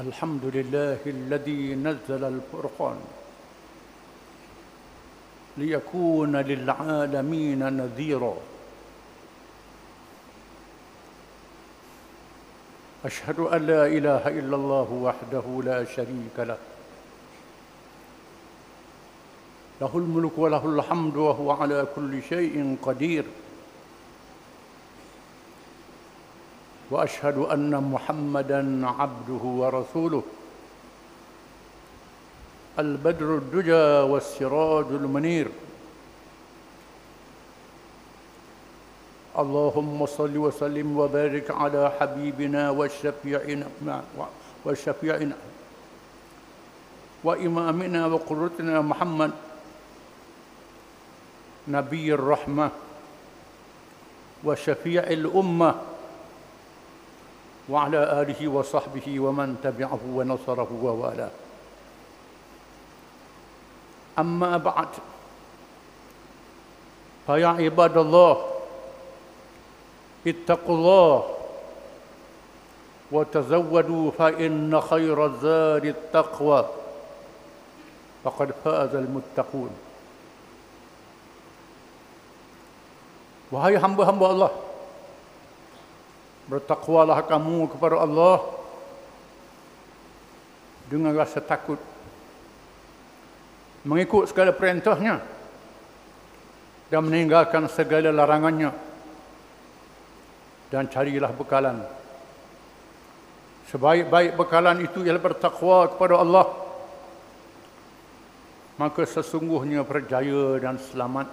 الحمد لله الذي نزل الفرقان ليكون للعالمين نذيرا. أشهد أن لا إله إلا الله وحده لا شريك له. له الملك وله الحمد وهو على كل شيء قدير. وأشهد أن محمدا عبده ورسوله. البدر الدجى والسراج المنير. اللهم صل وسلم وبارك على حبيبنا وشفيعنا وشفيعنا وإمامنا وقرتنا محمد نبي الرحمة وشفيع الأمة. وعلى آله وصحبه ومن تبعه ونصره ووالاه. أما بعد فيا عباد الله اتقوا الله وتزودوا فإن خير الزاد التقوى. فقد فاز المتقون. Wahai hamba-hamba Allah Bertakwalah kamu kepada Allah. Dengan rasa takut. Mengikut segala perintahnya. Dan meninggalkan segala larangannya. Dan carilah bekalan. Sebaik-baik bekalan itu ialah bertakwa kepada Allah. Maka sesungguhnya berjaya dan selamat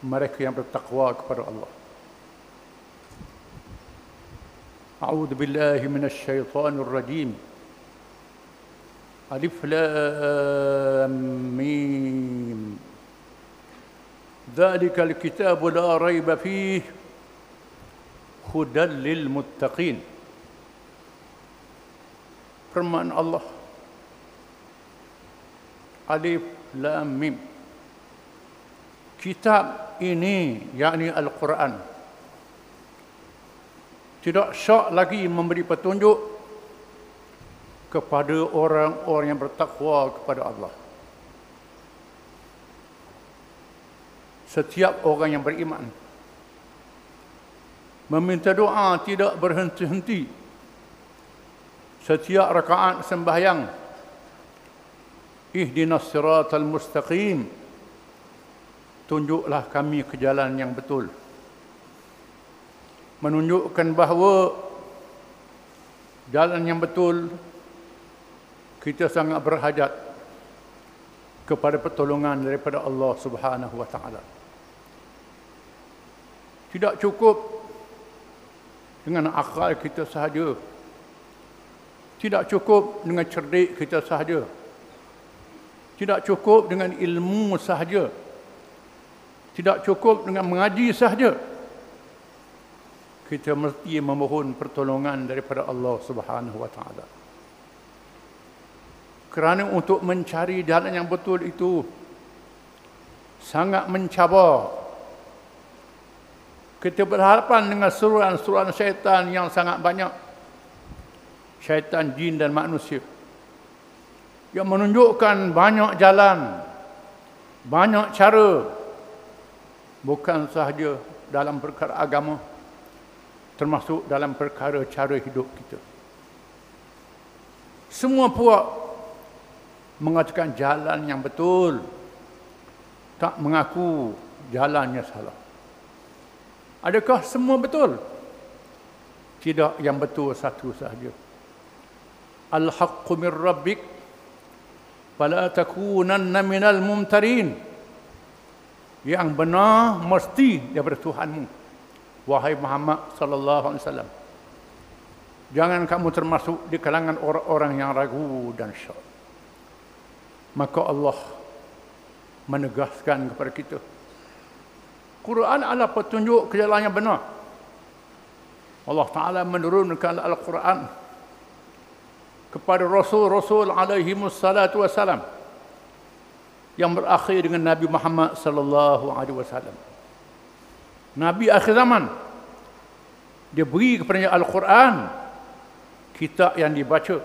mereka yang bertakwa kepada Allah. أعوذ بالله من الشيطان الرجيم. ألف لام ميم. ذلك الكتاب لا ريب فيه. هدى للمتقين. فرمان الله ألف لام ميم kitab ini yakni Al-Quran. Tidak syak lagi memberi petunjuk kepada orang-orang yang bertakwa kepada Allah setiap orang yang beriman meminta doa tidak berhenti-henti setiap rakaat sembahyang ihdinas siratal mustaqim tunjuklah kami ke jalan yang betul. Menunjukkan bahawa jalan yang betul kita sangat berhajat kepada pertolongan daripada Allah Subhanahu wa taala. Tidak cukup dengan akal kita sahaja. Tidak cukup dengan cerdik kita sahaja. Tidak cukup dengan ilmu sahaja tidak cukup dengan mengaji sahaja kita mesti memohon pertolongan daripada Allah Subhanahu wa taala. Kerana untuk mencari jalan yang betul itu sangat mencabar. Kita berhadapan dengan seruan-seruan syaitan yang sangat banyak. Syaitan jin dan manusia. Yang menunjukkan banyak jalan banyak cara. Bukan sahaja dalam perkara agama termasuk dalam perkara cara hidup kita. Semua puak mengatakan jalan yang betul. Tak mengaku jalannya salah. Adakah semua betul? Tidak yang betul satu sahaja. Al-haqqu min rabbik. Fala takunanna minal mumtarin. Yang benar mesti daripada Tuhanmu wahai Muhammad sallallahu alaihi wasallam jangan kamu termasuk di kalangan orang-orang yang ragu dan syak maka Allah menegaskan kepada kita Quran adalah petunjuk ke jalan yang benar Allah Ta'ala menurunkan Al-Quran kepada Rasul-Rasul alaihi wassalatu wassalam yang berakhir dengan Nabi Muhammad sallallahu alaihi wasallam. Nabi akhir zaman dia beri kepada Al-Quran kitab yang dibaca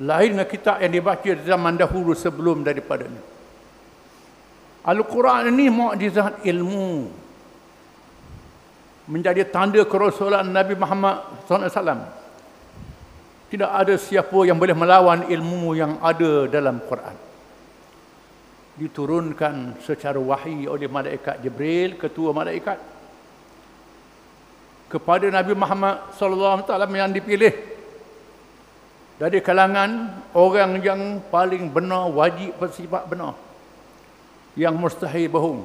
lain dengan kitab yang dibaca di zaman dahulu sebelum daripadanya. Al-Quran ini mukjizat ilmu. Menjadi tanda kerasulan Nabi Muhammad SAW. Tidak ada siapa yang boleh melawan ilmu yang ada dalam Quran. Diturunkan secara wahyu oleh malaikat Jibril, ketua malaikat. Kepada Nabi Muhammad SAW yang dipilih dari kalangan orang yang paling benar wajib bersifat benar yang mustahil bohong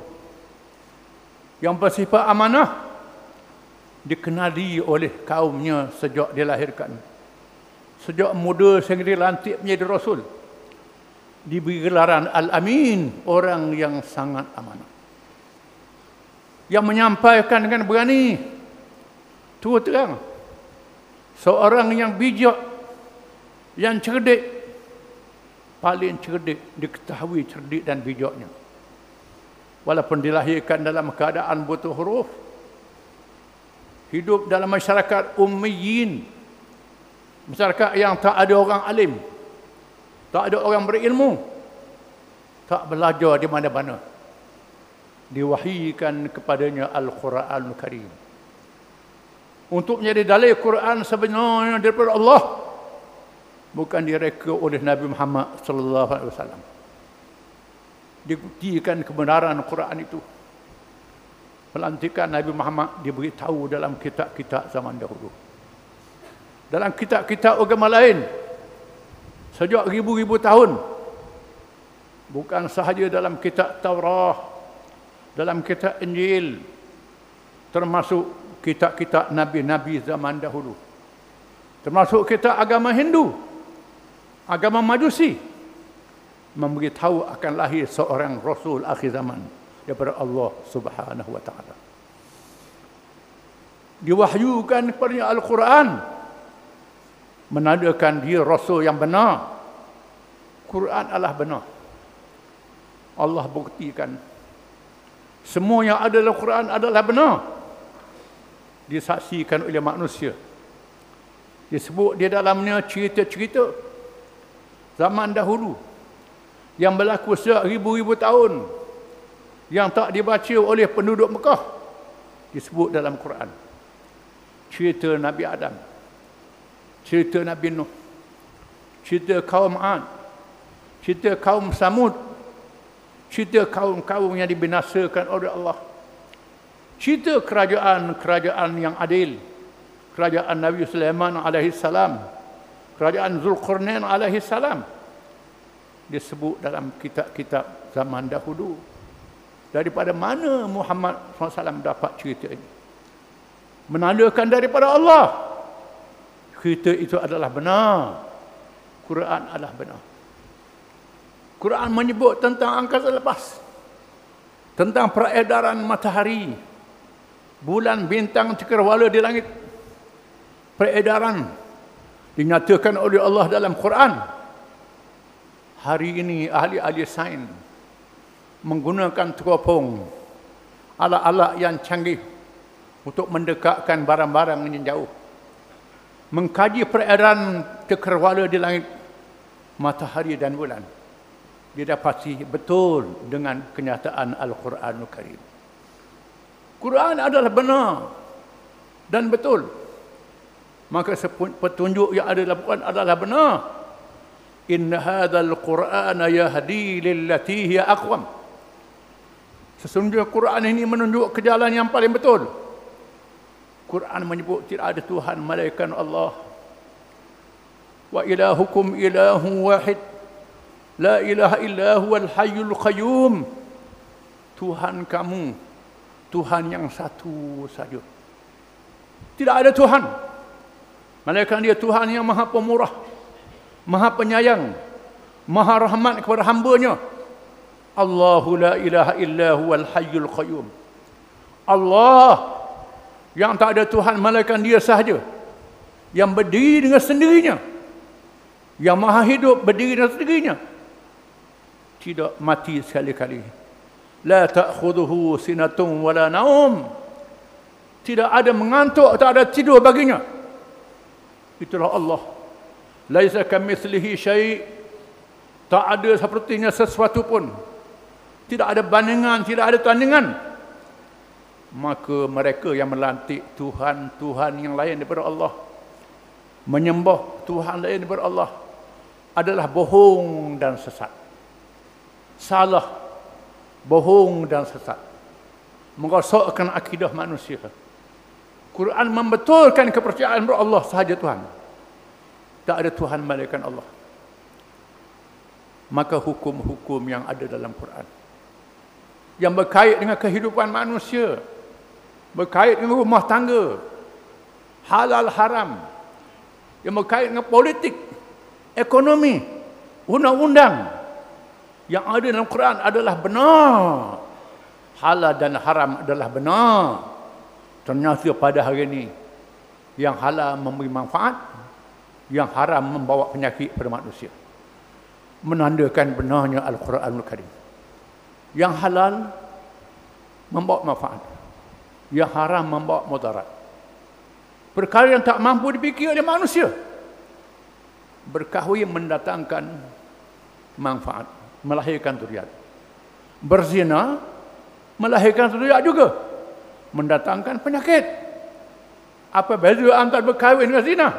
yang bersifat amanah dikenali oleh kaumnya sejak dilahirkan sejak muda sehingga dilantik menjadi rasul diberi gelaran al-amin orang yang sangat amanah. Yang menyampaikan dengan berani tua terang. Seorang yang bijak yang cerdik paling cerdik diketahui cerdik dan bijaknya. Walaupun dilahirkan dalam keadaan butuh huruf hidup dalam masyarakat ummiyin masyarakat yang tak ada orang alim tak ada orang berilmu tak belajar di mana-mana diwahyukan kepadanya Al-Quran Karim untuk menjadi dalil Quran sebenarnya daripada Allah bukan direka oleh Nabi Muhammad sallallahu alaihi wasallam. Dibuktikan kebenaran Quran itu. Pelantikan Nabi Muhammad diberitahu dalam kitab-kitab zaman dahulu. Dalam kitab-kitab agama lain sejak ribu-ribu tahun bukan sahaja dalam kitab Taurat, dalam kitab Injil termasuk kitab-kitab nabi-nabi zaman dahulu. Termasuk kitab agama Hindu agama majusi memberitahu akan lahir seorang rasul akhir zaman daripada Allah Subhanahu wa taala. Diwahyukan kepada Al-Quran menandakan dia rasul yang benar. Quran adalah benar. Allah buktikan semua yang ada dalam Quran adalah benar. Disaksikan oleh manusia. Disebut di dalamnya cerita-cerita zaman dahulu yang berlaku sejak ribu-ribu tahun yang tak dibaca oleh penduduk Mekah disebut dalam Quran cerita Nabi Adam cerita Nabi Nuh. Cerita kaum Ad cerita kaum Samud. Cerita kaum-kaum yang dibinasakan oleh Allah. Cerita kerajaan-kerajaan yang adil. Kerajaan Nabi Sulaiman alaihi salam. Kerajaan Zulkarnain alaihi salam. Disebut dalam kitab-kitab zaman dahulu. Daripada mana Muhammad SAW dapat cerita ini? Menandakan daripada Allah cerita itu adalah benar. Quran adalah benar. Quran menyebut tentang angkasa lepas. Tentang peredaran matahari. Bulan bintang cakrawala di langit. Peredaran dinyatakan oleh Allah dalam Quran. Hari ini ahli-ahli sains menggunakan teropong alat-alat yang canggih untuk mendekatkan barang-barang yang jauh. Mengkaji peredaran cakrawala di langit matahari dan bulan. Didapati betul dengan kenyataan Al-Quranul Karim. Quran adalah benar dan betul maka petunjuk yang ada dalam Quran adalah benar inna hadzal qur'ana yahdi lillati hiya aqwam sesungguhnya Quran ini menunjuk ke jalan yang paling betul Quran menyebut tidak ada tuhan malaikat Allah wa ilahukum ilahu wahid la ilaha illa huwal hayyul qayyum Tuhan kamu Tuhan yang satu saja tidak ada Tuhan Malaikat dia Tuhan yang maha pemurah. Maha penyayang. Maha rahmat kepada hambanya. Allahu la ilaha illa huwal hayyul qayyum. Allah yang tak ada Tuhan malaikat dia sahaja. Yang berdiri dengan sendirinya. Yang maha hidup berdiri dengan sendirinya. Tidak mati sekali-kali. La ta'khuduhu sinatun wala naum. Tidak ada mengantuk, tak ada tidur baginya itulah Allah laisa kamitslihi syai tak ada sepertinya sesuatu pun tidak ada bandingan tidak ada tandingan maka mereka yang melantik Tuhan-Tuhan yang lain daripada Allah menyembah Tuhan lain daripada Allah adalah bohong dan sesat. Salah bohong dan sesat. Merosakkan akidah manusia. Quran membetulkan kepercayaan kepada Allah sahaja Tuhan. Tak ada Tuhan malaikat Allah. Maka hukum-hukum yang ada dalam Quran yang berkait dengan kehidupan manusia berkait dengan rumah tangga. Halal haram. Yang berkait dengan politik ekonomi undang-undang. Yang ada dalam Quran adalah benar. Halal dan haram adalah benar. Ternyata pada hari ini yang halal memberi manfaat yang haram membawa penyakit kepada manusia. Menandakan benarnya Al-Quranul Karim. Yang halal membawa manfaat yang haram membawa mudarat. Perkara yang tak mampu dipikir oleh manusia. Berkahwin mendatangkan manfaat. Melahirkan zuriat. Berzina melahirkan zuriat juga. Mendatangkan penyakit. Apa beza antara berkahwin dengan zina?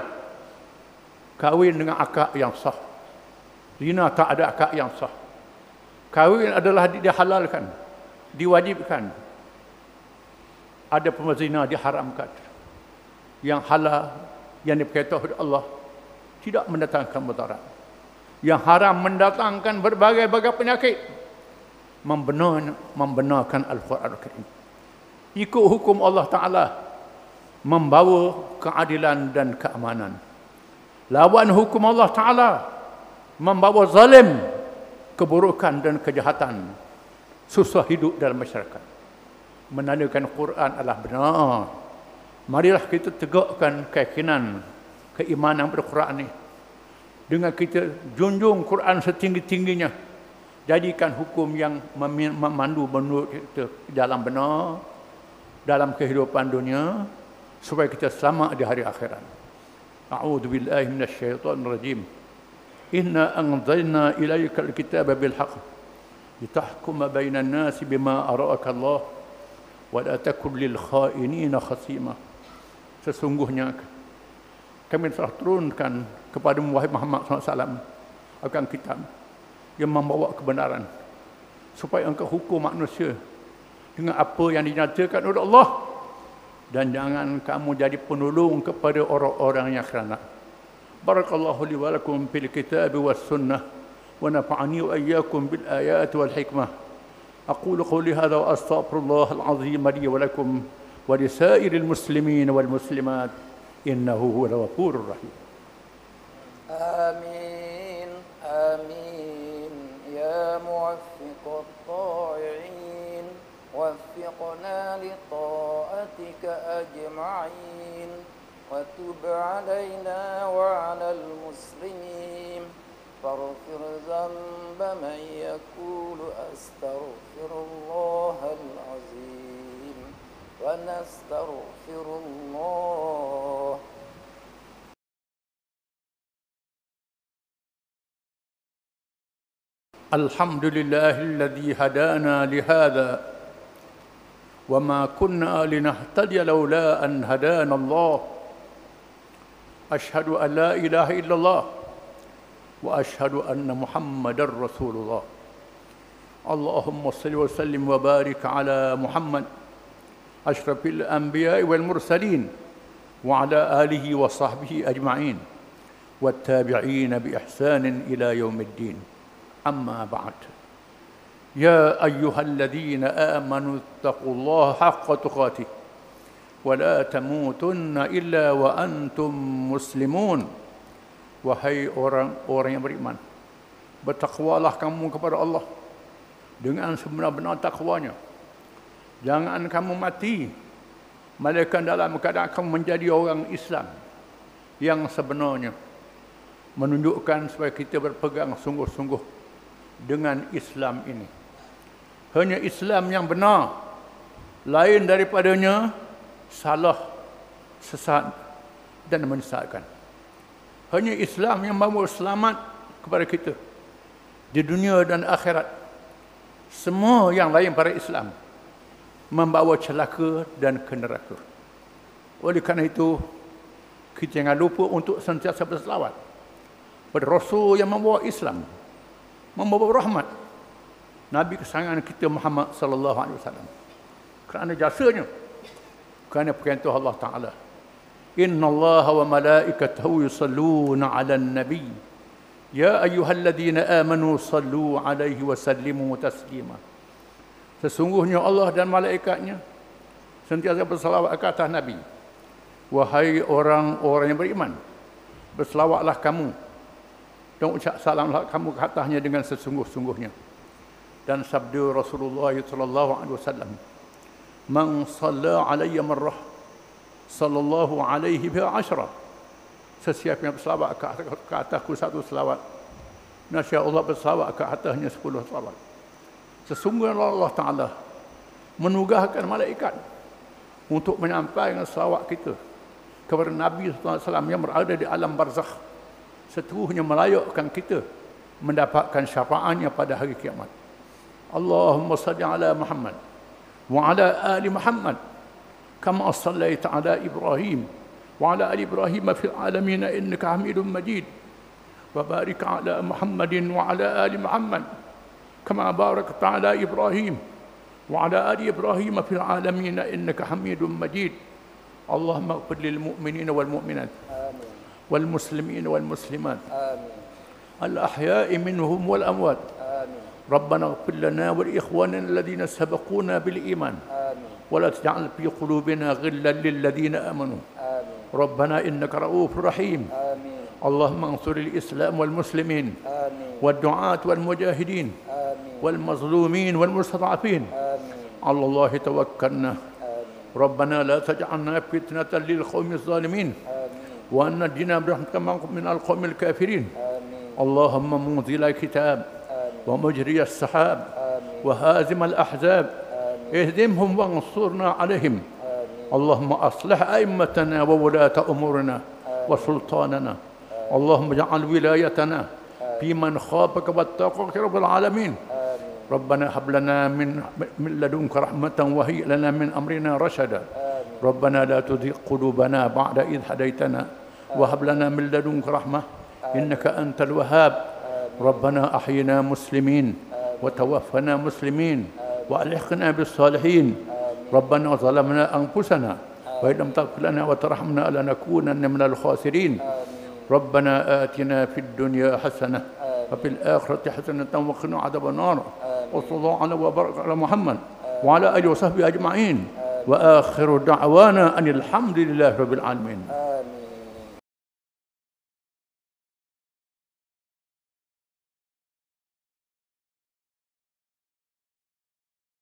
Kahwin dengan akak yang sah. Zina tak ada akak yang sah. Kahwin adalah dihalalkan diwajibkan ada pemazina diharamkan. Yang halal yang diberkata oleh Allah tidak mendatangkan mudarat. Yang haram mendatangkan berbagai-bagai penyakit membenar membenarkan Al-Quran Al-Karim. Ikut hukum Allah Ta'ala membawa keadilan dan keamanan. Lawan hukum Allah Ta'ala membawa zalim keburukan dan kejahatan. Susah hidup dalam masyarakat menandakan Quran adalah benar marilah kita tegakkan keyakinan keimanan pada Quran ini dengan kita junjung Quran setinggi-tingginya jadikan hukum yang memandu menurut kita dalam benar dalam kehidupan dunia supaya kita selamat di hari akhirat. A'udzu billahi minasyaitonir rajim. Inna anzalna ilaika alkitaba bil haqq litahkuma bainan nasi bima araka Allah wa takun lil kha'inina khasima. Sesungguhnya kami telah turunkan kepada Muhammad SAW akan kitab yang membawa kebenaran supaya engkau hukum manusia dengan apa yang dinyatakan oleh Allah dan jangan kamu jadi penolong kepada orang-orang yang khianat. Barakallahu li wa lakum fil kitab was sunnah wa nafa'ani wa iyyakum bil ayat wal hikmah. أقول قولي هذا وأستغفر الله العظيم لي ولكم ولسائر المسلمين والمسلمات إنه هو الغفور الرحيم. آمين آمين. يا موفق الطائعين وفقنا لطاعتك أجمعين وتب علينا وعلى المسلمين. فاغفر ذنب من يقول أستغفر الله العظيم ونستغفر الله. الحمد لله الذي هدانا لهذا وما كنا لنهتدي لولا أن هدانا الله. أشهد أن لا إله إلا الله. وأشهد أن محمد رسول الله اللهم صل وسلم وبارك على محمد أشرف الأنبياء والمرسلين وعلى آله وصحبه أجمعين والتابعين بإحسان إلى يوم الدين. أما بعد يا أيها الذين آمنوا اتقوا الله حق تقاته ولا تموتن إلا وأنتم مسلمون. Wahai orang-orang yang beriman Bertakwalah kamu kepada Allah Dengan sebenar-benar takwanya. Jangan kamu mati Malaikat dalam keadaan kamu menjadi orang Islam Yang sebenarnya Menunjukkan supaya kita berpegang sungguh-sungguh Dengan Islam ini. Hanya Islam yang benar lain daripadanya salah sesat dan menyesatkan Hanya Islam yang membawa selamat kepada kita di dunia dan akhirat. Semua yang lain pada Islam membawa celaka dan ke neraka. Oleh kerana itu, kita jangan lupa untuk sentiasa berselawat pada Rasul yang membawa Islam, membawa rahmat. Nabi kesayangan kita Muhammad sallallahu alaihi wasallam. Kerana jasanya, kerana perintah Allah Taala. Allah wa malaikatahu yusalluna 'alan nabi. Ya ayyuhalladzina amanu sallu 'alaihi wa sallimu taslima. Sesungguhnya Allah dan malaikatnya sentiasa bersalawat ke atas Nabi. Wahai orang-orang yang beriman, berselawatlah kamu dan ucap salamlah kamu ke atasnya dengan sesungguh-sungguhnya. Dan sabda Rasulullah sallallahu alaihi wasallam, "Man shalla alayya marrah sallallahu alaihi bi ashra." Sesiapa yang berselawat ke atasku satu selawat, nasya Allah berselawat ke atasnya sepuluh selawat. Sesungguhnya Allah Taala menugaskan malaikat untuk menyampaikan selawat kita kepada Nabi SAW yang berada di alam barzakh seterusnya melayakkan kita mendapatkan syafaatnya pada hari kiamat Allahumma salli ala Muhammad wa ala ali Muhammad كما صليت على إبراهيم وعلى آل إبراهيم في العالمين إنك حميد مجيد وبارك على محمد وعلى آل محمد كما باركت على إبراهيم وعلى آل إبراهيم في العالمين إنك حميد مجيد اللهم اغفر للمؤمنين والمؤمنات آمين. والمسلمين والمسلمات آمين. الأحياء منهم والأموات آمين. ربنا اغفر لنا ولإخواننا الذين سبقونا بالإيمان آمين. ولا تجعل في قلوبنا غلا للذين آمنوا. آمين. ربنا إنك رؤوف رحيم. آمين. اللهم انصر الإسلام والمسلمين. آمين. والدعاة والمجاهدين. آمين. والمظلومين والمستضعفين. آمين. على الله توكلنا. آمين. ربنا لا تجعلنا فتنة للقوم الظالمين. آمين. ونجنا برحمتك من القوم الكافرين. آمين. اللهم منزل الكتاب آمين. ومجري السحاب آمين. وهازم الأحزاب اهدمهم وانصرنا عليهم. اللهم أصلح أئمتنا وولاة أمورنا وسلطاننا. اللهم اجعل ولايتنا في من خافك واتقاك رب العالمين. ربنا هب لنا من من لدنك رحمة وهيئ لنا من أمرنا رشدا. ربنا لا تزغ قلوبنا بعد إذ هديتنا. وهب لنا من لدنك رحمة. إنك أنت الوهاب. ربنا أحينا مسلمين وتوفنا مسلمين. وألحقنا بالصالحين. ربنا ظلمنا أنفسنا وإن لم تغفر لنا وترحمنا لنكونن من الخاسرين. ربنا آتنا في الدنيا حسنة وفي الآخرة حسنة وقنا عذاب النار. وصلى الله على وبارك على محمد وعلى آله وصحبه أجمعين. وآخر دعوانا أن الحمد لله رب العالمين.